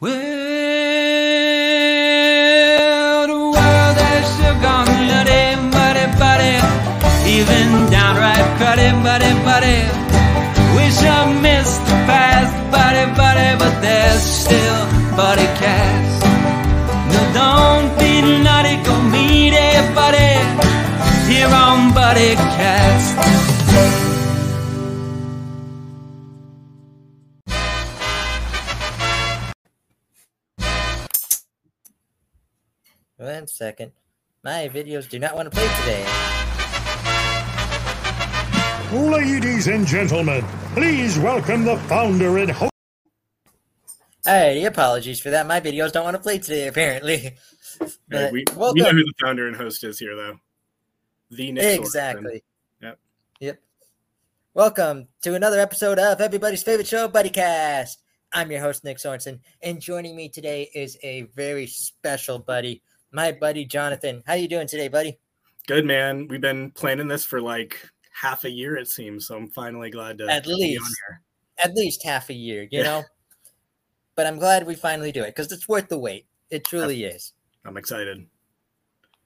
Well, the world has still gone nutty, muddy, buddy, even downright cruddy, buddy, buddy. Wish I missed the past, buddy, buddy, but there's still buddy cast. No, don't be naughty, go meet buddy here on Buddy Cast. Second. My videos do not want to play today. Ladies and gentlemen, please welcome the founder and host. Alrighty, apologies for that. My videos don't want to play today, apparently. Hey, But we, we know welcome. who the founder and host is here, though. The Nick Sorkin. Exactly. Yep. Yep. Welcome to another episode of everybody's favorite show, BuddyCast. I'm your host, Nick Sorensen, and joining me today is a very special buddy, my buddy Jonathan. How you doing today, buddy? Good man. We've been planning this for like half a year, it seems. So I'm finally glad to At be on least. here. At least half a year, you know? But I'm glad we finally do it because it's worth the wait. It truly is. I'm excited.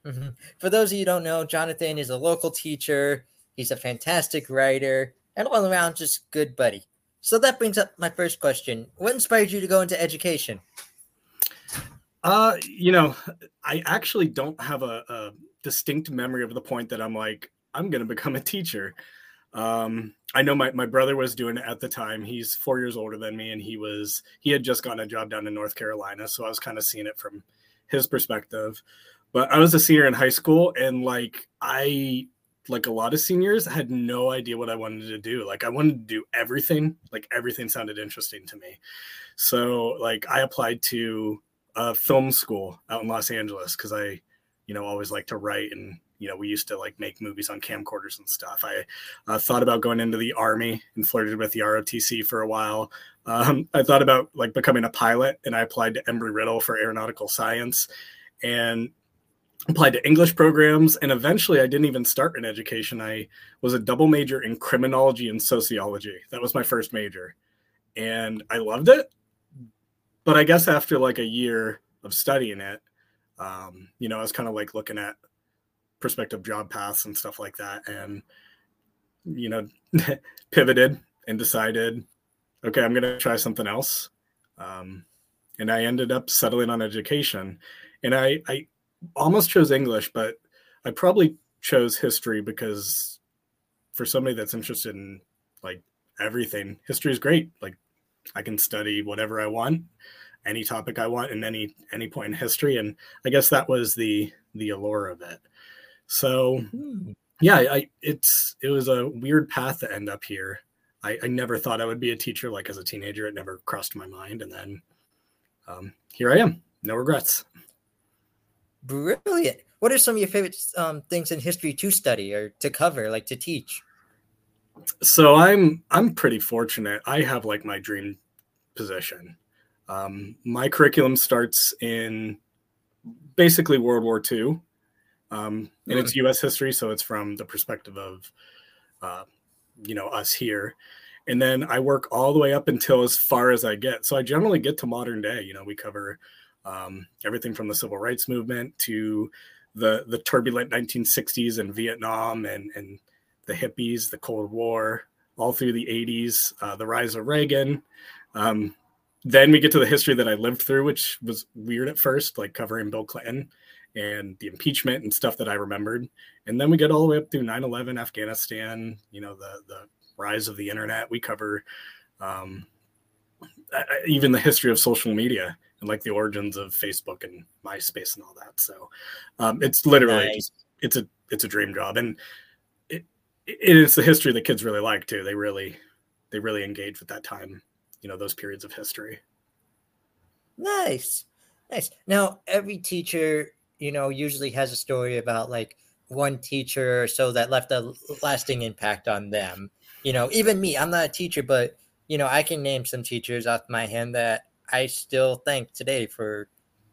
Mhm. For those of you who don't know, Jonathan is a local teacher. He's a fantastic writer and all around just good buddy. So that brings up my first question. What inspired you to go into education? Uh, you know, I actually don't have a, a distinct memory of the point that I'm like, I'm gonna become a teacher. Um, I know my, my brother was doing it at the time. He's four years older than me, and he was he had just gotten a job down in North Carolina, so I was kind of seeing it from his perspective. But I was a senior in high school, and like I like a lot of seniors had no idea what I wanted to do. Like I wanted to do everything. Like everything sounded interesting to me. So like I applied to a film school out in Los Angeles because I, you know, always like to write and you know we used to like make movies on camcorders and stuff. I uh, thought about going into the army and flirted with the ROTC for a while. Um, I thought about like becoming a pilot and I applied to Embry Riddle for aeronautical science and applied to English programs and eventually I didn't even start in education. I was a double major in criminology and sociology. That was my first major. And I loved it. But I guess after like a year of studying it, um, you know, I was kind of like looking at prospective job paths and stuff like that and you know, pivoted and decided, okay, I'm to try something else. Um, and I ended up settling on education. And I, I almost chose English, but I probably chose history because for somebody that's interested in like everything, history is great. Like I can study whatever I want, any topic I want in any any point in history, and I guess that was the the allure of it. So Hmm. yeah, I it's it was a weird path to end up here. I, I never thought I would be a teacher. Like as a teenager, it never crossed my mind, and then um, here I am. No regrets. Brilliant. What are some of your favorite um, things in history to study or to cover, like to teach? So i'm i'm pretty fortunate. I have like my dream position um, my curriculum starts in basically world war ii um, and it's us history so it's from the perspective of uh, you know us here. And then i work all the way up until as far as i get. So i generally get to modern day you know we cover um, everything from the civil rights movement to the the turbulent 1960s and vietnam and and the hippies, the Cold War, all through the 80s, uh, the rise of Reagan. Um, then we get to the history that I lived through, which was weird at first, like covering Bill Clinton and the impeachment and stuff that I remembered. And then we get all the way up through 9 11, Afghanistan, you know, the, the rise of the internet. We cover um, even the history of social media and like the origins of Facebook and MySpace and all that. So um, it's literally Nice. just, it's a it's a dream job. And it, is the history that kids really like too. They really they really engage with that time, you know, those periods of history. Nice. Nice. Now, every teacher, you know, usually has a story about like one teacher or so that left a lasting impact on them. You know, even me, I'm not a teacher, but, you know, I can name some teachers off my hand that I still thank today for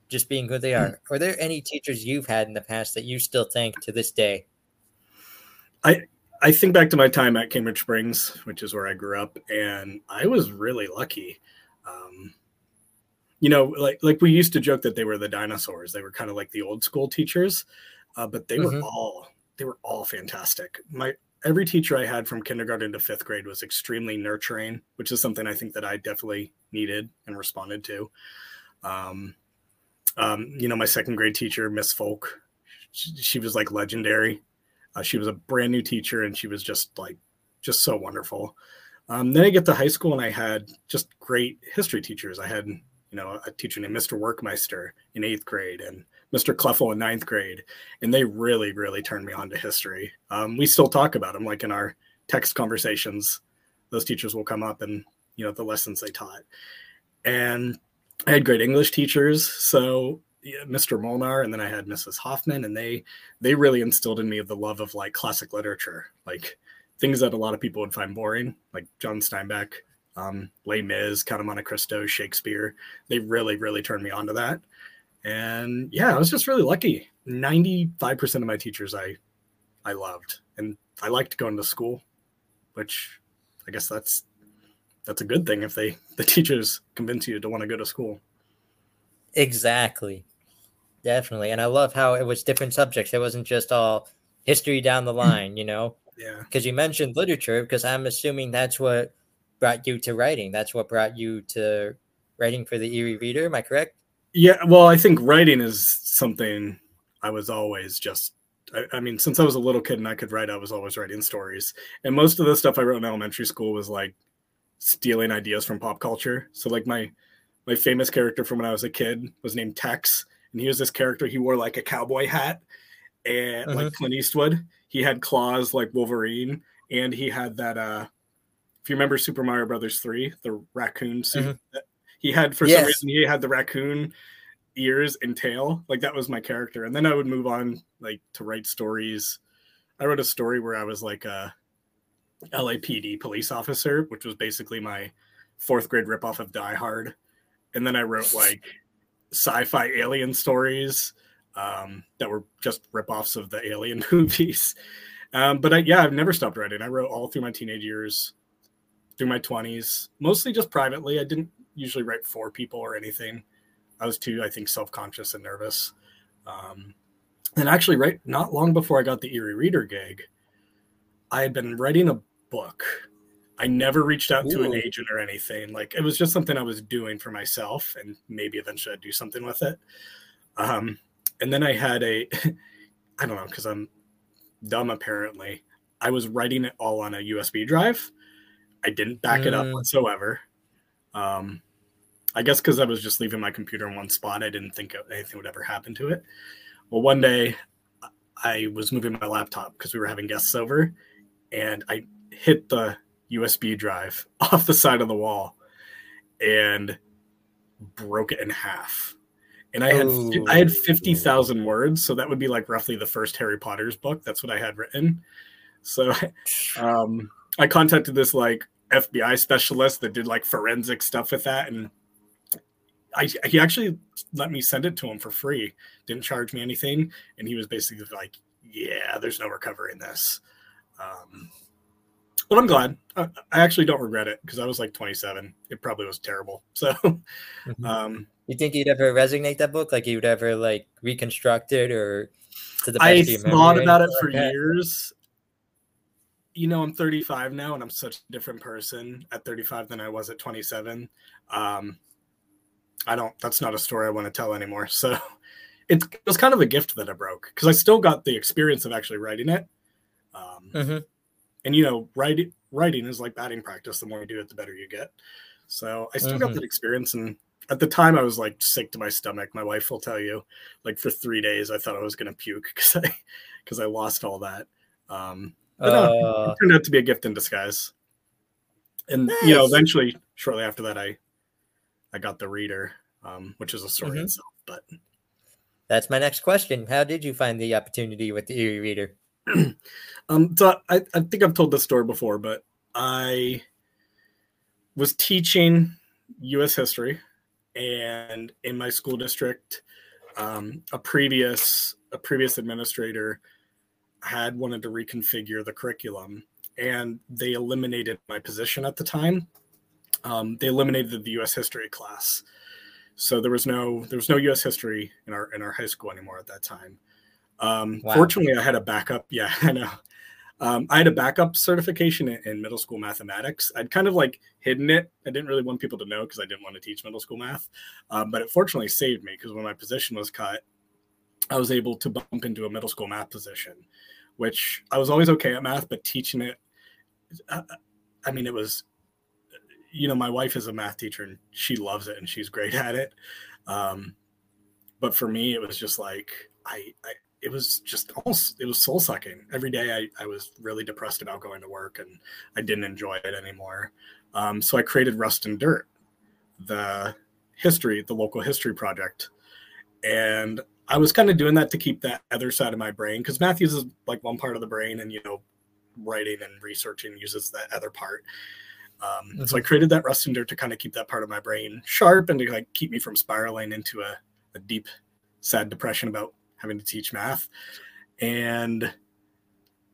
just being who they are. Are there any teachers you've had in the past that you still thank to this day? I think back to my time at Cambridge Springs, which is where I grew up, and I was really lucky. Um, you know, like like we used to joke that they were the dinosaurs. They were kind of like the old school teachers, uh, but they were Mhm. all they were all fantastic. My every teacher I had from kindergarten to fifth grade was extremely nurturing, which is something I think that I definitely needed and responded to. Um, um, you know, my second grade teacher, Miss Folk, she, she was like legendary. Uh, she was a brand new teacher, and she was just like just so wonderful. Um, then I get to high school, and I had just great history teachers. I had you know a teacher named Mr. Workmeister in eighth grade, and Mr. Cleffel in ninth grade, and they really, really turned me on to history. Um, we still talk about them, like in our text conversations. Those teachers will come up and you know the lessons they taught, and I had great English teachers. So Mr. Molnar, and then I had Mrs. Hoffman, and they they really instilled in me the love of like classic literature, like things that a lot of people would find boring, like John Steinbeck, um, Les Mis, Count of Monte Cristo, Shakespeare. They really, really turned me on to that. And yeah, I was just really lucky. Ninety-five percent of my teachers I I loved, and I liked going to school, which I guess that's that's a good thing if they the teachers convince you to want to go to school. Exactly. Definitely. And I love how it was different subjects. It wasn't just all history down the mm-hmm. line, you know? Yeah. Because you mentioned literature, because I'm assuming that's what brought you to writing. That's what brought you to writing for the Erie Reader. Am I correct? Yeah, well, I think writing is something I was always just. I, I, mean, since I was a little kid and I could write, I was always writing stories. And most of the stuff I wrote in elementary school was like stealing ideas from pop culture. So, like my my famous character from when I was a kid was named Tex, and he was this character. He wore like a cowboy hat, and Mhm. like Clint Eastwood. He had claws like Wolverine, and he had that. uh If you remember Super Mario Brothers three, the raccoon suit. that He had for some reason he had the raccoon ears and tail. Like that was my character. And then I would move on like to write stories. I wrote a story where I was like a LAPD police officer, which was basically my fourth grade ripoff of Die Hard. And then I wrote like sci-fi alien stories um, that were just ripoffs of the alien movies. Um, but I, yeah, I've never stopped writing. I wrote all through my teenage years, through my 20s, mostly just privately. I didn't usually write for people or anything. I was too, I think, self-conscious and nervous. Um, and actually, right not long before I got the Erie Reader gig, I had been writing a book. I never reached out to an agent or anything. Like it was just something I was doing for myself, and maybe eventually I'd do something with it. Um, and then I had a, I don't know, because I'm dumb apparently. I was writing it all on a USB drive. I didn't back it up Mm. whatsoever. Um, I guess because I was just leaving my computer in one spot, I didn't think anything would ever happen to it. Well, one day I was moving my laptop because we were having guests over, and I hit the USB drive off the side of the wall and broke it in half. And I had Oh. I had fifty thousand words, so that would be like roughly the first Harry Potter's book. That's what I had written. So um, I contacted this like FBI specialist that did like forensic stuff with that, and I he actually let me send it to him for free. Didn't charge me anything, and he was basically like, "Yeah, there's no recovering this." Um, but I'm glad. I, I actually don't regret it because I was like 27. It probably was terrible. So, Mhm. um, You think you'd ever resignate that book? Like you'd ever like reconstruct it or to the best I of your thought about it for like that? years. You know, I'm 35 now, and I'm such a different person at 35 than I was at 27. Um, I don't. That's not a story I want to tell anymore. So, it, it was kind of a gift that I broke because I still got the experience of actually writing it. Um, Mhm. And you know, writing writing is like batting practice. The more you do it, the better you get. So I still got Mhm. that experience, and at the time, I was like sick to my stomach. My wife will tell you, like for three days, I thought I was going to puke because I because I lost all that. Um, but no, Uh, it turned out to be a gift in disguise. And you know, eventually, shortly after that, I I got the reader, um, which is a story Mhm. itself. But that's my next question. How did you find the opportunity with the Erie Reader? um, so I, I think I've told this story before, but I was teaching U.S. history, and in my school district, um, a previous a previous administrator had wanted to reconfigure the curriculum, and they eliminated my position at the time. Um, they eliminated the U.S. history class. so there was no there was no U.S. history in our in our high school anymore at that time. Um, Wow. Fortunately, I had a backup. Yeah, I know. Um, I had a backup certification in, in middle school mathematics. I'd kind of like hidden it. I didn't really want people to know because I didn't want to teach middle school math. Um, but it fortunately saved me because when my position was cut, I was able to bump into a middle school math position, which I was always okay at math, but teaching it, I, I mean, it was, you know, my wife is a math teacher and she loves it and she's great at it. Um, but for me, it was just like, I, I it was just almost, it was soul sucking. Every day I, I was really depressed about going to work and I didn't enjoy it anymore. Um, so I created Rust and Dirt, the history, the local history project. And I was kind of doing that to keep that other side of my brain because math uses like one part of the brain and, you know, writing and researching uses that other part. Um, So I created that Rust and Dirt to kind of keep that part of my brain sharp and to like keep me from spiraling into a, a deep, sad depression about having to teach math. And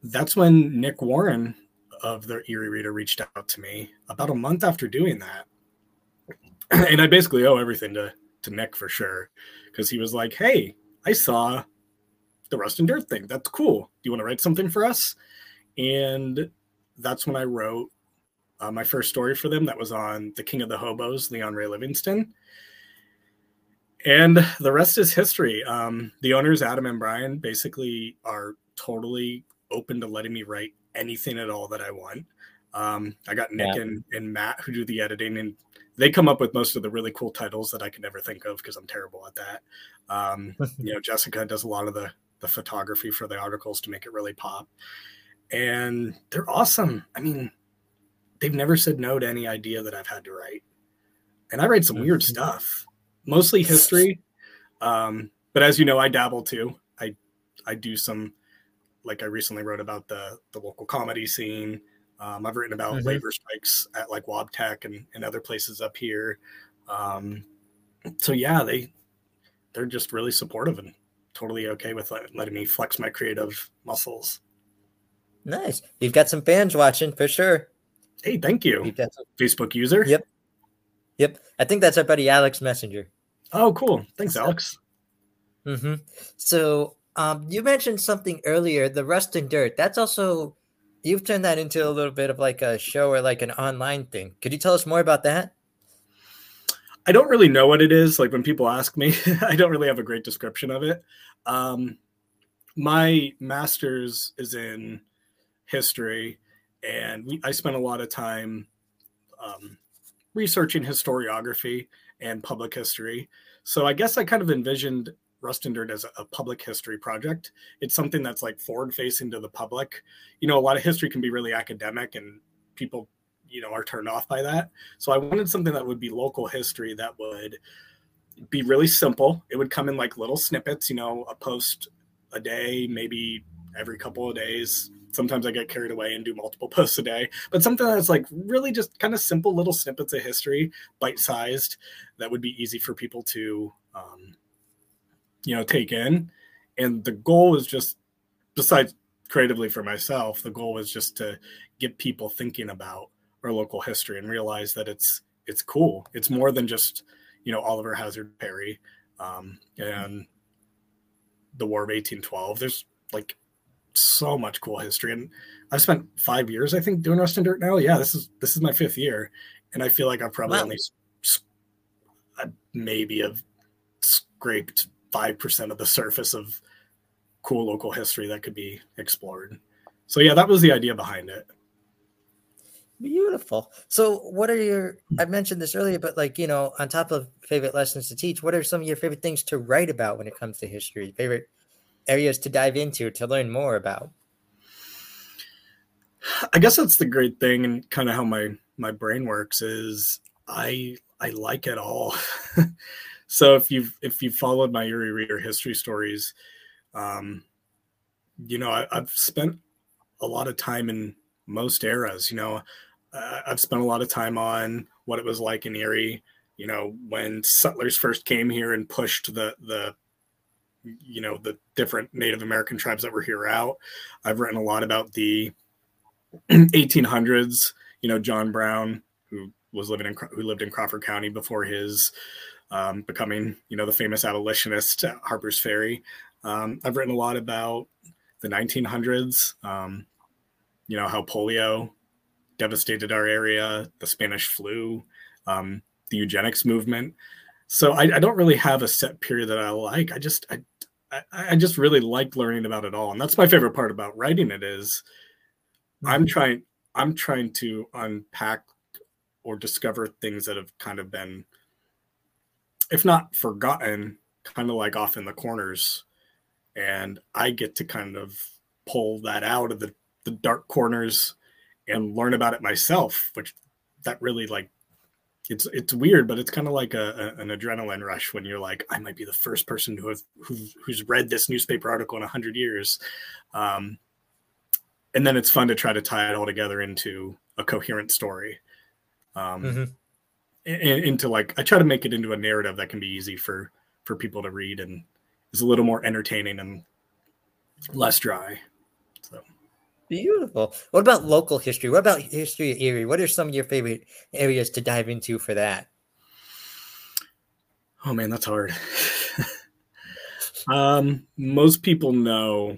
that's when Nick Warren of the Erie Reader reached out to me about a month after doing that. And I basically owe everything to, to Nick for sure. Because he was like, Hey, I saw the Rust and Dirt thing. That's cool. Do you want to write something for us? And that's when I wrote uh, my first story for them. That was on the King of the Hobos, Leon Ray Livingston. And the rest is history. Um, the owners, Adam and Brian, basically are totally open to letting me write anything at all that I want. Um, I got Nick Yeah. and, and Matt who do the editing, and they come up with most of the really cool titles that I can never think of because I'm terrible at that. Um, you know, Jessica does a lot of the the photography for the articles to make it really pop, and they're awesome. I mean, they've never said no to any idea that I've had to write, and I write some weird Mhm. stuff, mostly history. Um, but as you know, I dabble too. I I do some like I recently wrote about the the local comedy scene. Um, I've written about Mhm. labor strikes at like Wabtec and, and other places up here. Um, so yeah, they they're just really supportive and totally okay with let, letting me flex my creative muscles. Nice. You've got some fans watching for sure. Hey, thank you, some- Facebook user. Yep. Yep. I think that's our buddy Alex Messenger. Oh, cool. Thanks, Alex. hmm So um, you mentioned something earlier, the Rust and Dirt. That's also you've turned that into a little bit of like a show or like an online thing. Could you tell us more about that? I don't really know what it is. Like when people ask me, I don't really have a great description of it. Um, my master's is in history, and we, I spent a lot of time um, researching historiography and public history. So I guess I kind of envisioned Rust and Dirt as a, public history project. It's something that's like forward facing to the public. You know, a lot of history can be really academic, and people, you know, are turned off by that. So I wanted something that would be local history that would be really simple. It would come in like little snippets, you know, a post a day, maybe every couple of days. Sometimes I get carried away and do multiple posts a day, but something that's like really just kind of simple little snippets of history, bite sized, that would be easy for people to, um, you know, take in. And the goal was just, besides creatively for myself, the goal was just to get people thinking about our local history and realize that it's it's cool. It's more than just you know Oliver Hazard Perry um, and the War of 1812. There's like so much cool history, and I've spent five years, I think, doing Rust and Dirt now. Yeah, this is this is my fifth year, and I feel like I've probably Wow. only I maybe have scraped five percent of the surface of cool local history that could be explored. So yeah, that was the idea behind it. Beautiful. So, what are your? I mentioned this earlier, but like you know, on top of favorite lessons to teach, what are some of your favorite things to write about when it comes to history? Favorite areas to dive into to learn more about? I guess that's the great thing and kind of how my my brain works is I I like it all. so if you've if you've followed my Erie Reader history stories, um, you know I, I've spent a lot of time in most eras. You know, uh, I've spent a lot of time on what it was like in Erie. You know, when settlers first came here and pushed the the you know the different Native American tribes that were here out. I've written a lot about the 1800s. You know, John Brown, who was living in who lived in Crawford County before his um, becoming you know the famous abolitionist at Harper's Ferry. Um, I've written a lot about the 1900s. Um, you know how polio devastated our area, the Spanish flu, um, the eugenics movement. So I, I, don't really have a set period that I like. I just I, I, I just really like learning about it all, and that's my favorite part about writing it is I'm mm-hmm. trying I'm trying to unpack or discover things that have kind of been, if not forgotten, kind of like off in the corners, and I get to kind of pull that out of the the dark corners and learn about it myself, which that really like it's it's weird, but it's kind of like a, a, an adrenaline rush when you're like, I might be the first person who have who, who's read this newspaper article in a hundred years, um, and then it's fun to try to tie it all together into a coherent story, um, mm-hmm. and, into like I try to make it into a narrative that can be easy for for people to read and is a little more entertaining and less dry. Beautiful. What about local history? What about history of Erie? What are some of your favorite areas to dive into for that? Oh man, that's hard. um, most people know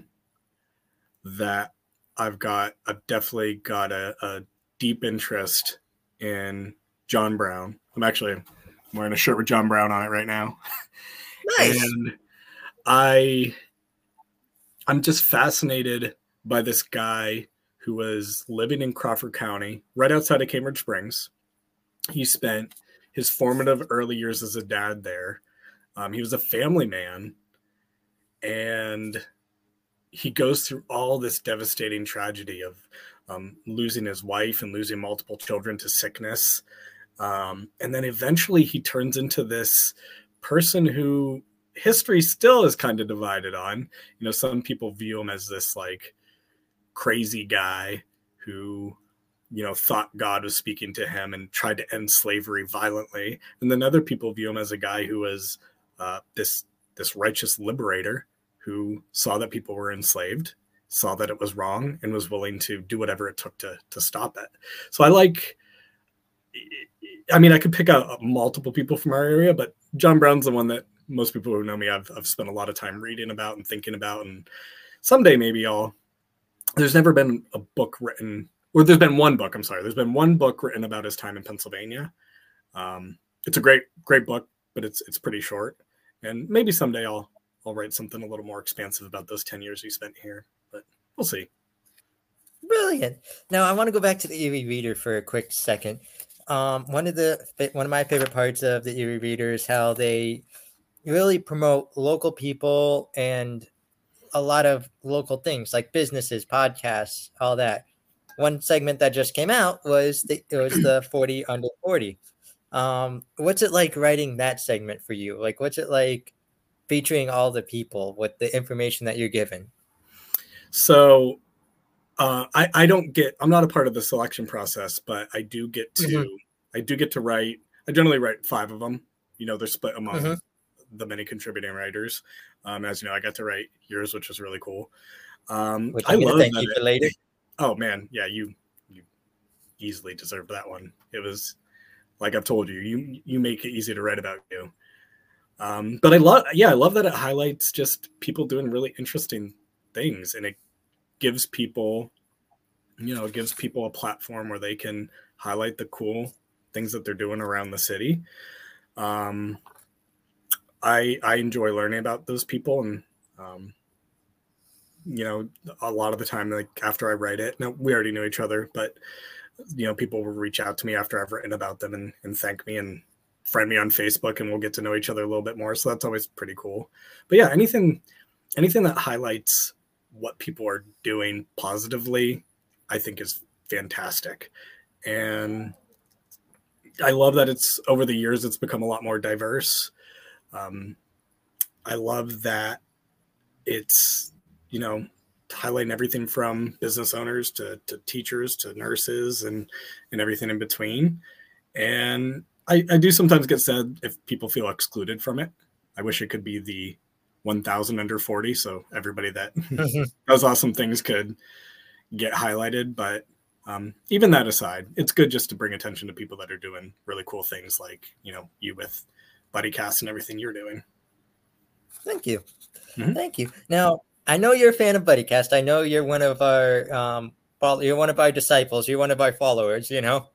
that I've got, I've definitely got a, a deep interest in John Brown. I'm actually I'm wearing a shirt with John Brown on it right now. Nice. And I, I'm just fascinated by this guy who was living in Crawford County, right outside of Cambridge Springs. He spent his formative early years as a dad there. Um, he was a family man, and he goes through all this devastating tragedy of um, losing his wife and losing multiple children to sickness. Um, and then eventually he turns into this person who history still is kind of divided on. You know, some people view him as this like crazy guy who you know thought god was speaking to him and tried to end slavery violently. And then other people view him as a guy who was uh, this this righteous liberator who saw that people were enslaved saw that it was wrong and was willing to do whatever it took to to stop it. So i like i mean i could pick out multiple people from our area but john brown's the one that most people who know me i've, I've spent a lot of time reading about and thinking about and someday maybe i'll there's never been a book written, or there's been one book. I'm sorry, there's been one book written about his time in Pennsylvania. Um, it's a great, great book, but it's it's pretty short. And maybe someday I'll I'll write something a little more expansive about those ten years he spent here. But we'll see. Brilliant. Now I want to go back to the Erie Reader for a quick second. Um, one of the one of my favorite parts of the Erie Reader is how they really promote local people and a lot of local things like businesses, podcasts, all that. One segment that just came out was the it was the 40 under 40. Um, what's it like writing that segment for you? Like what's it like featuring all the people with the information that you're given? So uh, I, I don't get I'm not a part of the selection process, but I do get to mm-hmm. I do get to write I generally write five of them. You know, they're split among mm-hmm. The many contributing writers. Um, as you know, I got to write yours, which was really cool. Um, which I love thank you for later. Oh man, yeah, you you easily deserve that one. It was like I've told you, you you make it easy to write about you. Um, but I love, yeah, I love that it highlights just people doing really interesting things, and it gives people, you know, it gives people a platform where they can highlight the cool things that they're doing around the city. Um, I I enjoy learning about those people and um, you know a lot of the time like after I write it now we already know each other but you know people will reach out to me after I've written about them and, and thank me and friend me on Facebook and we'll get to know each other a little bit more. So that's always pretty cool. But yeah anything anything that highlights what people are doing positively I think is fantastic. And I love that it's over the years it's become a lot more diverse um, I love that it's, you know, highlighting everything from business owners to, to teachers to nurses and, and everything in between. And I, I do sometimes get said if people feel excluded from it. I wish it could be the 1000 under 40 so everybody that mm-hmm. does awesome things could get highlighted but um, even that aside, it's good just to bring attention to people that are doing really cool things, like you know you with BuddyCast and everything you're doing. Thank you, Mhm. thank you. Now I know you're a fan of BuddyCast. I know you're one of our um, you're one of our disciples. You're one of our followers. You know,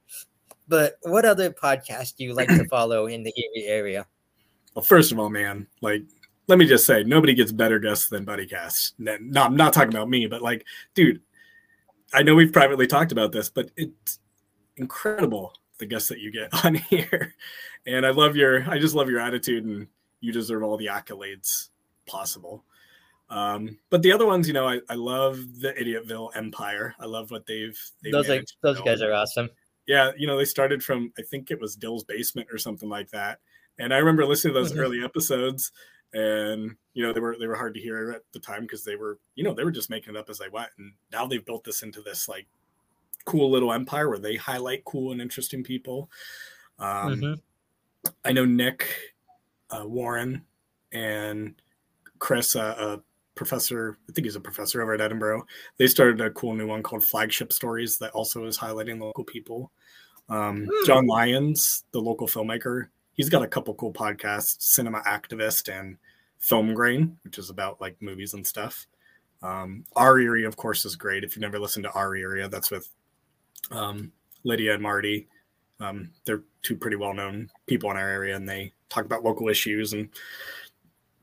but what other podcast do you like to follow in the Erie area? Well, first of all, man, like let me just say, nobody gets better guests than BuddyCast. No, I'm not talking about me, but like, dude, I know we've privately talked about this, but it's incredible the guests that you get on here. And I love your, I just love your attitude, and you deserve all the accolades possible. Um, but the other ones, you know, I, I love the Idiotville Empire. I love what they've, they've Those to those guys are awesome. yeah, you know, they started from I think it was Dill's basement or something like that. And I remember listening to those Mhm. early episodes, and you know, they were they were hard to hear at the time because they were, you know, they were just making it up as they went. And now they've built this into this like cool little empire where they highlight cool and interesting people. Um, Mhm. I know Nick uh, Warren and Chris, uh, a professor, I think he's a professor over at Edinboro. They started a cool new one called Flagship Stories that also is highlighting local people. Um, Hmm. John Lyons, the local filmmaker, he's got a couple cool podcasts, Cinema Activist and Film Grain, which is about like movies and stuff. Um, Our Area, of course, is great. If you've never listened to Our Area, that's with um, Lydia and Marty. Um, they're two pretty well known people in our area, and they talk about local issues and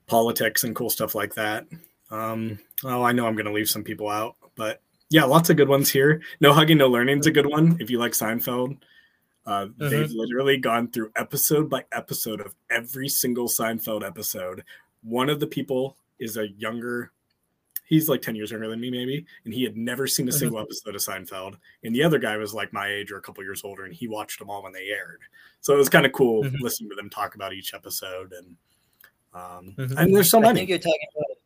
politics and cool stuff like that. Um, oh, I know I'm going to leave some people out, but yeah, lots of good ones here. No hugging, no learning is a good one if you like Seinfeld. Uh, They've literally gone through episode by episode of every single Seinfeld episode. One of the people is a younger, he's like 10 years younger than me, maybe, and he had never seen a single episode of Seinfeld. And the other guy was like my age or a couple years older, and he watched them all when they aired. So it was kind of cool Mhm. listening to them talk about each episode. And um, Mhm. and there's so many. I think you're talking about.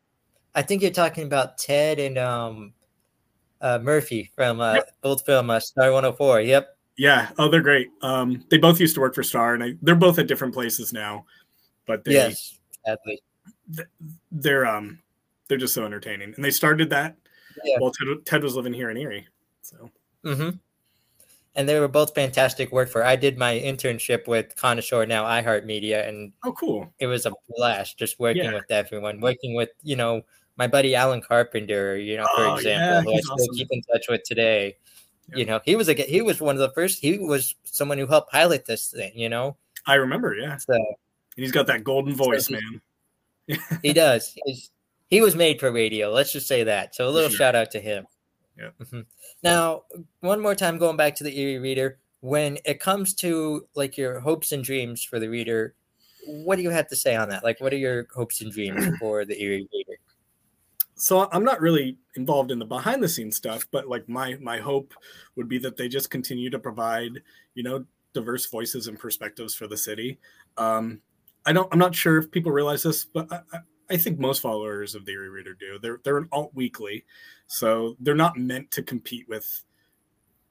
I think you're talking about Ted and um, uh, Murphy from uh, old film uh, Star 104. Yep. Yeah. Oh, they're great. Um, they both used to work for Star, and I, they're both at different places now. But they, yes. Sadly. they're um, they're just so entertaining, and they started that Yeah. while Ted, Ted was living here in Erie. So Mm-hmm. And they were both fantastic work for. I did my internship with Connoisseur, now iHeartMedia, and oh, cool. it was a blast just working Yeah. with everyone, working with you know my buddy Alan Carpenter, you know, for Oh, yeah, example, who I still awesome. keep in touch with today. Yeah. You know, he was a he was one of the first. He was someone who helped pilot this thing. You know, I remember. Yeah, so and he's got that golden voice, he's- man. he does. He's, he was made for radio. Let's just say that. So a little sure. shout out to him. Yeah. Mhm. Now, one more time, going back to the Erie Reader, when it comes to like your hopes and dreams for the reader, what do you have to say on that? Like, what are your hopes and dreams for the Erie Reader? so I'm not really involved in the behind the scenes stuff, but like my my hope would be that they just continue to provide, you know, diverse voices and perspectives for the city. Um, I don't. I'm not sure if people realize this, but I, I, think most followers of the Erie Reader do. They're they're an alt weekly, so they're not meant to compete with,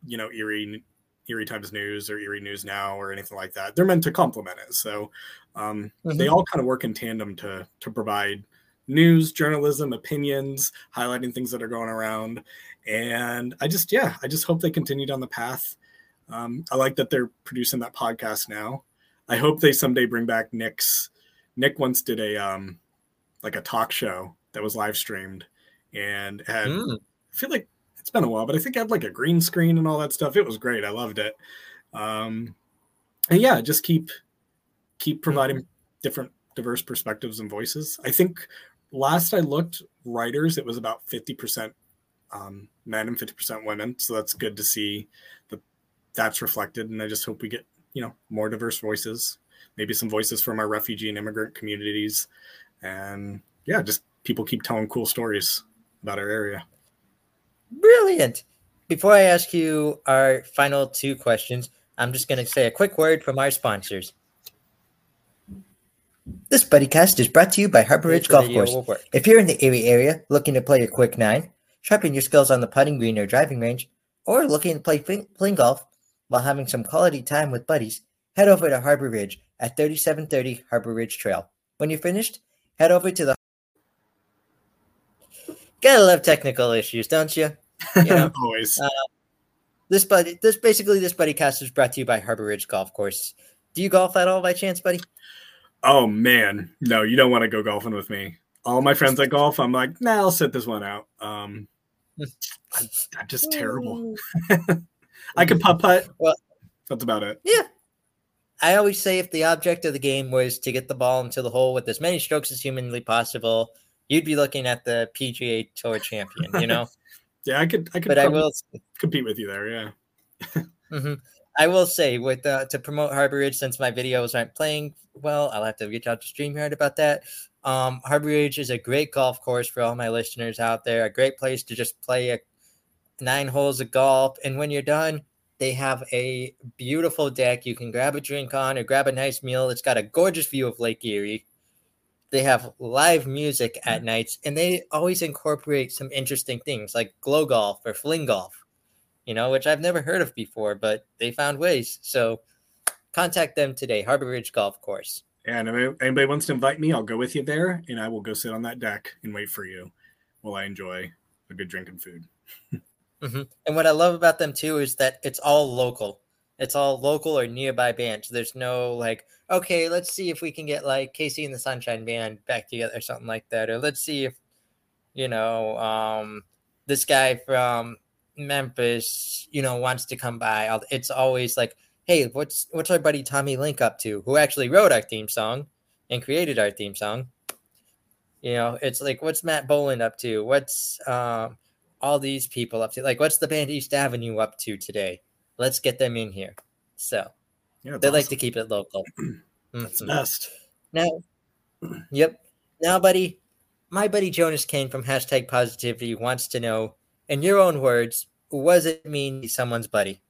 you know, Erie Erie Times News or Erie News Now or anything like that. They're meant to complement it. So um, they all kind of work in tandem to to provide news, journalism, opinions, highlighting things that are going around. And I just, yeah, I just hope they continue down the path. Um, I like that they're producing that podcast now. I hope they someday bring back Nick's. Nick once did a um, like a talk show that was live streamed, and had Mm. I feel like it's been a while, but I think I had like a green screen and all that stuff. It was great. I loved it. Um, and yeah, just keep keep providing different diverse perspectives and voices. I think last I looked, writers it was about fifty percent um, men and fifty percent women. So that's good to see that that's reflected. And I just hope we get you know more diverse voices, maybe some voices from our refugee and immigrant communities, and yeah, just people keep telling cool stories about our area. Brilliant. Before I ask you our final two questions, I'm just going to say a quick word from our sponsors. This BuddyCast is brought to you by Harbor Ridge Golf Course. If you're in the Erie area looking to play a quick nine, sharpen your skills on the putting green or driving range, or looking to play fling, fling golf while having some quality time with buddies, head over to Harbor Ridge at 3730 Harbor Ridge Trail. When you're finished, head over to the. Gotta love technical issues, don't you? You know, Always. Uh, This buddy, this basically this buddy cast is brought to you by Harbor Ridge Golf Course. Do you golf at all by chance, buddy? Oh man, no, you don't want to go golfing with me. All my friends that golf, I'm like, nah, I'll sit this one out. Um, I, I'm just terrible. I can putt putt. Well- that's about it. Yeah. I always say if the object of the game was to get the ball into the hole with as many strokes as humanly possible, you'd be looking at the PGA Tour champion, you know? Yeah, I could. I could but I will compete with you there. Yeah. mhm. I will say with uh, to promote Harbor Ridge since my videos aren't playing well, I'll have to reach out to StreamYard about that. Um, Harbor Ridge is a great golf course for all my listeners out there. A great place to just play a nine holes of golf, and when you're done, they have a beautiful deck you can grab a drink on or grab a nice meal. It's got a gorgeous view of Lake Erie. They have live music at mm-hmm. nights, and they always incorporate some interesting things like glow golf or fling golf, you know, which I've never heard of before, but they found ways. So contact them today, Harbor Ridge Golf Course. And if anybody wants to invite me, I'll go with you there, and I will go sit on that deck and wait for you while I enjoy a good drink and food. hmm And what I love about them too is that it's all local. It's all local or nearby bands. There's no like, okay, let's see if we can get like KC and the Sunshine Band back together or something like that, or let's see if you know um, this guy from Memphis, you know, wants to come by. It's always like, hey, what's what's our buddy Tommy Link up to? Who actually wrote our theme song and created our theme song? You know, it's like, what's Matt Boland up to? What's um, all these people up to? Like, what's the band East Avenue up to today? Let's get them in here. So Yeah, they like to keep it local. That's the Mhm. best. Now, yep. Now, buddy, my buddy Jonas Kane from hashtag positivity wants to know, in your own words, what does it mean someone's buddy?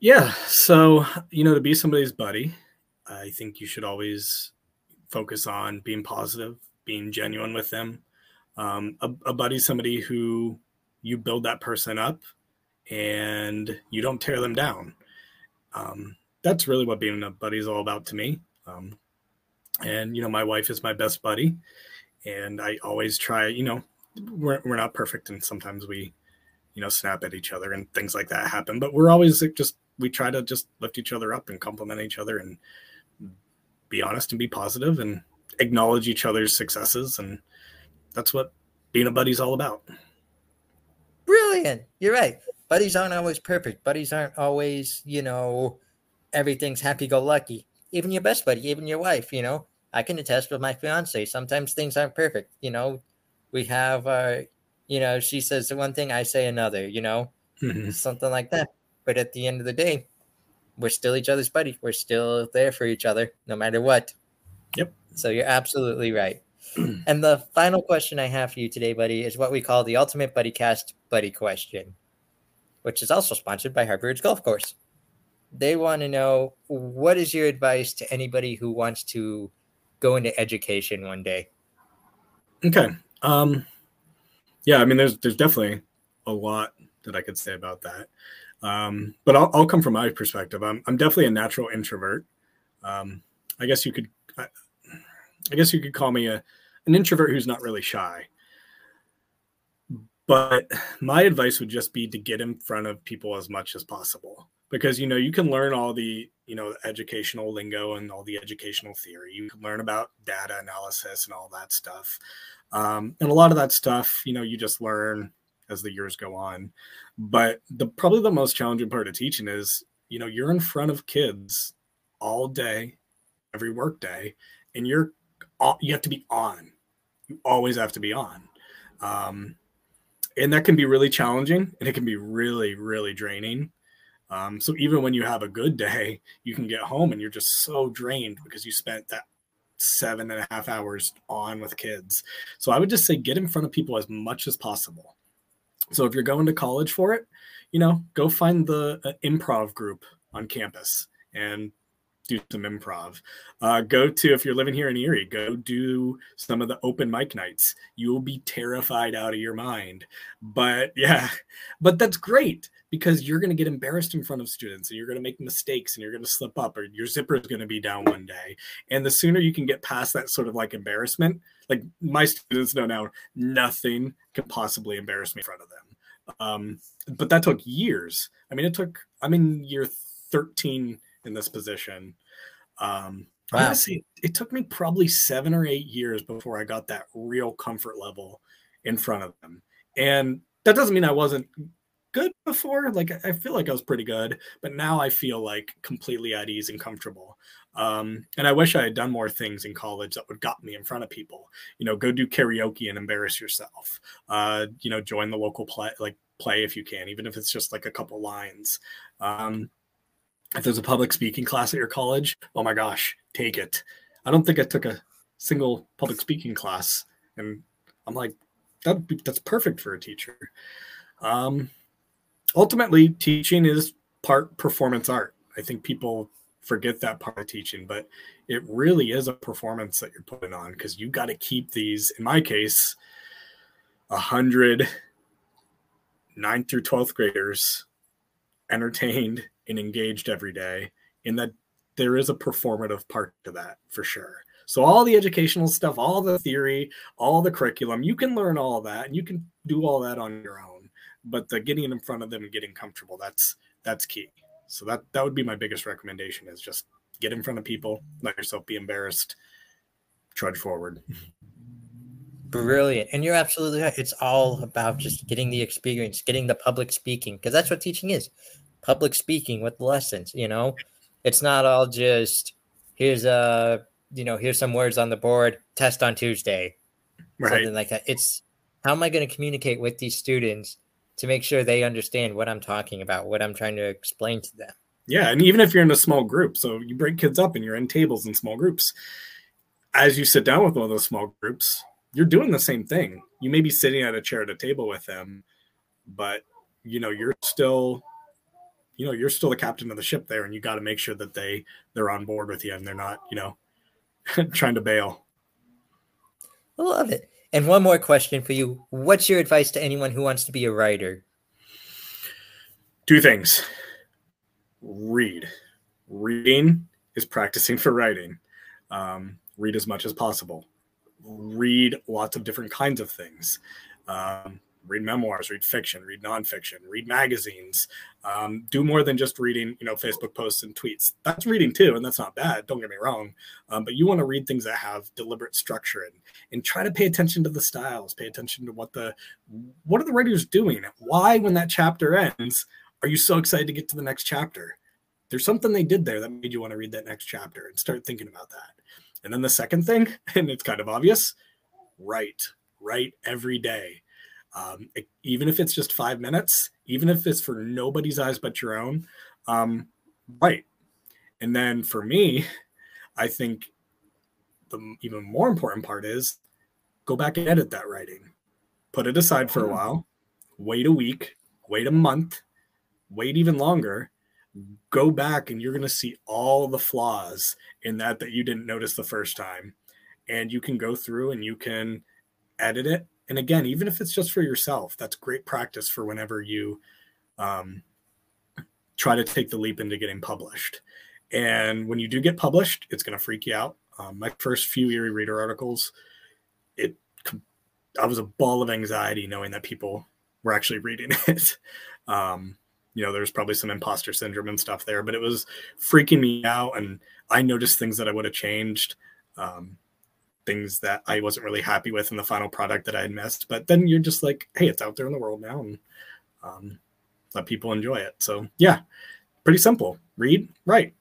Yeah. So, you know, to be somebody's buddy, I think you should always focus on being positive, being genuine with them. Um, a, a buddy, somebody who you build that person up and you don't tear them down. Um, that's really what being a buddy is all about to me. Um, and, you know, my wife is my best buddy. And I always try, you know, we're, we're not perfect. And sometimes we, you know, snap at each other and things like that happen. But we're always just we try to just lift each other up and compliment each other and be honest and be positive and acknowledge each other's successes. And that's what being a buddy's all about. Brilliant. You're right. Buddies aren't always perfect. Buddies aren't always, you know, everything's happy go lucky. Even your best buddy, even your wife, you know. I can attest with my fiance. Sometimes things aren't perfect. You know, we have, uh, you know, she says one thing, I say another, you know, something like that. But at the end of the day, we're still each other's buddy. We're still there for each other no matter what. Yep. So you're absolutely right. and the final question I have for you today, buddy, is what we call the Ultimate Buddy Cast Buddy Question, which is also sponsored by Harbor Ridge Golf Course. They want to know what is your advice to anybody who wants to go into education one day? Okay. Um, yeah, I mean, there's there's definitely a lot that I could say about that. Um, but I'll, I'll come from my perspective. I'm I'm definitely a natural introvert. Um, I guess you could, I, guess you could call me a an introvert who's not really shy. But my advice would just be to get in front of people as much as possible. Because you know you can learn all the you know educational lingo and all the educational theory. You can learn about data analysis and all that stuff. Um, and a lot of that stuff you know you just learn as the years go on. But the probably the most challenging part of teaching is you know you're in front of kids all day every workday, and you're you have to be on you always have to be on um, and that can be really challenging and it can be really really draining um, so even when you have a good day, you can get home and you're just so drained because you spent that seven and a half hours on with kids. So I would just say get in front of people as much as possible. So if you're going to college for it, you know, go find the uh, improv group on campus and do some improv. Uh, go to, if you're living here in Erie, go do some of the open mic nights. You will be terrified out of your mind. But yeah, but that's great because you're going to get embarrassed in front of students and you're going to make mistakes and you're going to slip up or your zipper is going to be down one day. And the sooner you can get past that sort of like embarrassment, like my students know now, nothing can possibly embarrass me in front of them Um, but that took years. I mean, it took. I'm in year 13 in this position. Um, wow. Honestly, it took me probably seven or eight years before I got that real comfort level in front of them. And that doesn't mean I wasn't good before. Like I feel like I was pretty good, but now I feel like completely at ease and comfortable. Um, and I wish I had done more things in college that would got me in front of people. You know, go do karaoke and embarrass yourself. Uh, you know, join the local play, like play if you can, even if it's just like a couple lines. Um, if there's a public speaking class at your college, oh my gosh, take it. I don't think I took a single public speaking class, and I'm like, that that's perfect for a teacher. Um, ultimately, teaching is part performance art. I think people forget that part of teaching, but it really is a performance that you're putting on because you got to keep these, in my case, a hundred nine through 12th graders entertained and engaged every day. In that there is a performative part to that for sure. So all the educational stuff, all the theory, all the curriculum, you can learn all that and you can do all that on your own. But the getting in front of them and getting comfortable that's that's key. So that that would be my biggest recommendation is just get in front of people let yourself be embarrassed trudge forward. Brilliant. And you're absolutely right. It's all about just getting the experience getting the public speaking because that's what teaching is public speaking with lessons you know it's not all just here's a you know here's some words on the board test on tuesday right. something like that it's how am i going to communicate with these students to make sure they understand what I'm talking about, what I'm trying to explain to them. Yeah, and even if you're in a small group, so you break kids up and you're in tables in small groups, as you sit down with one of those small groups, you're doing the same thing. You may be sitting at a chair at a table with them, but you know, you're still you know, you're still the captain of the ship there and you got to make sure that they they're on board with you and they're not, you know, trying to bail. I love it. And one more question for you. What's your advice to anyone who wants to be a writer? Two things. Read. Reading is practicing for writing. Um, read as much as possible. Read lots of different kinds of things. Um, read memoirs, read fiction, read nonfiction, read magazines. Um, do more than just reading, you know, Facebook posts and tweets. That's reading too, and that's not bad. Don't get me wrong. Um, but you want to read things that have deliberate structure and and try to pay attention to the styles. Pay attention to what the what are the writers doing. Why, when that chapter ends, are you so excited to get to the next chapter? There's something they did there that made you want to read that next chapter and start thinking about that. And then the second thing, and it's kind of obvious, write, write every day um, it, even if it's just five minutes, even if it's for nobody's eyes but your own, um, right. And then for me, I think the even more important part is go back and edit that writing, put it aside for a while, wait a week, wait a month, wait even longer, go back and you're going to see all the flaws in that that you didn't notice the first time. And you can go through and you can edit it and again even if it's just for yourself that's great practice for whenever you um, try to take the leap into getting published. And when you do get published it's going to freak you out. Um, my first few Erie Reader articles it i was a ball of anxiety knowing that people were actually reading it. Um, you know there's probably some imposter syndrome and stuff there but it was freaking me out and i noticed things that i would have changed. Um, things that I wasn't really happy with in the final product that I had missed. But then you're just like, hey, it's out there in the world now, and um, let people enjoy it. So yeah, pretty simple. Read, write.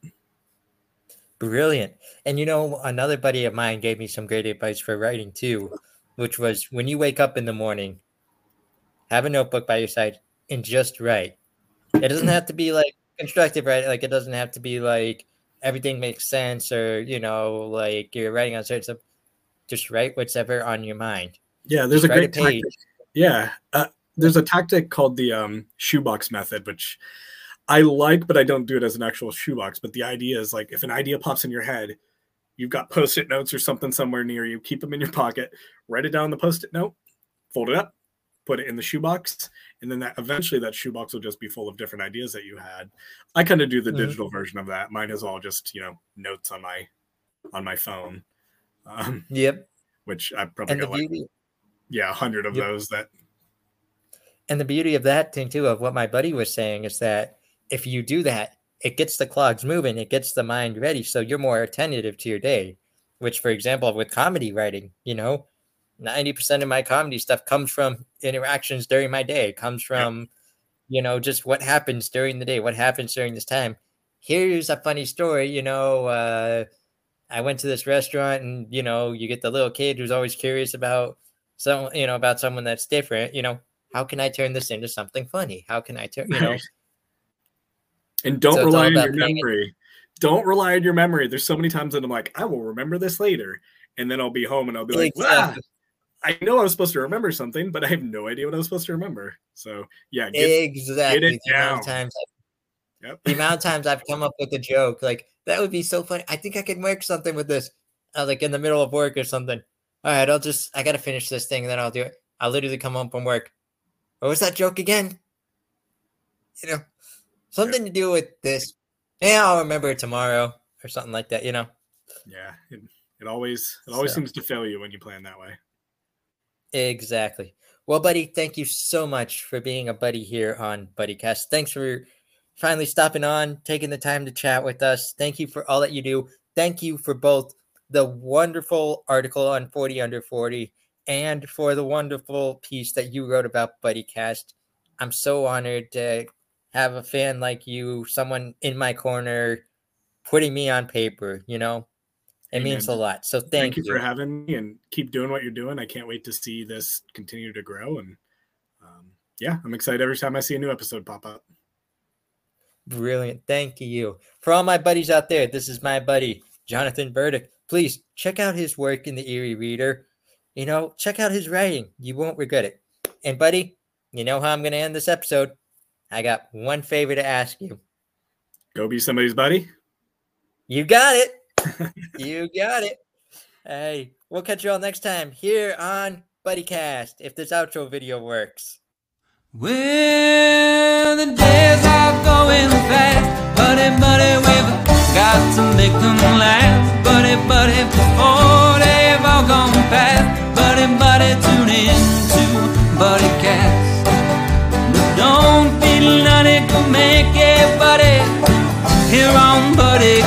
Brilliant. And you know, another buddy of mine gave me some great advice for writing too, which was when you wake up in the morning, have a notebook by your side and just write. It doesn't have to be like constructive, right? Like it doesn't have to be like everything makes sense or you know, like you're writing on certain stuff just write whatever on your mind. Yeah, there's just a great a tactic. Yeah, uh, there's a tactic called the um, shoebox method, which I like, but I don't do it as an actual shoebox. But the idea is like if an idea pops in your head, you've got post-it notes or something somewhere near you. Keep them in your pocket. Write it down the post-it note. Fold it up. Put it in the shoebox, and then that eventually that shoebox will just be full of different ideas that you had. I kind of do the mm-hmm. digital version of that. Mine is all just you know notes on my on my phone. Um, yep. Which I probably got like, beauty, yeah, a hundred of yep. those that. And the beauty of that thing too, of what my buddy was saying, is that if you do that, it gets the clogs moving, it gets the mind ready, so you're more attentive to your day. Which, for example, with comedy writing, you know, ninety percent of my comedy stuff comes from interactions during my day. Comes from, you know, just what happens during the day, what happens during this time. Here's a funny story, you know. Uh, I went to this restaurant, and you know, you get the little kid who's always curious about some, you know, about someone that's different. You know, how can I turn this into something funny? How can I turn, you know? And don't So rely on your paying it- memory. Don't rely on your memory. There's so many times that I'm like, I will remember this later. And then I'll be home and I'll be like, "Ah, I know I was supposed to remember something, but I have no idea what I was supposed to remember. So yeah, get, exactly. amount of down. times yep. the amount of times I've come up with a joke, like that would be so funny. I think I could work something with this, uh, like in the middle of work or something. All right, I'll just I gotta finish this thing, and then I'll do it. I'll literally come home from work. What was that joke again? You know, something to do with this. Yeah, I'll remember it tomorrow or something like that. You know, yeah. It, it always it always So. seems to fail you when you plan that way. exactly. Well, buddy, thank you so much for being a buddy here on BuddyCast. Thanks for finally stopping on, taking the time to chat with us. Thank you for all that you do. Thank you for both the wonderful article on 40 under 40 and for the wonderful piece that you wrote about BuddyCast. I'm so honored to have a fan like you, someone in my corner, putting me on paper, you know? It means a lot. So Thank, thank, you, for having me and keep doing what you're doing. I can't wait to see this continue to grow. And um, yeah, I'm excited every time I see a new episode pop up. Brilliant. Thank you. For all my buddies out there, this is my buddy, Jonathan Burdick. Please check out his work in the Erie Reader. You know, check out his writing. You won't regret it. And, buddy, you know how I'm going to end this episode? I got one favor to ask you. Go be somebody's buddy. You got it. you got it. Hey, we'll catch you all next time here on BuddyCast if this outro video works. Well, the days are going fast, buddy, buddy, we've got to make them last, buddy, buddy, before they've all gone past, buddy, buddy, tune in to Buddy Cast. But don't be nutty, go make it, buddy, here on Buddy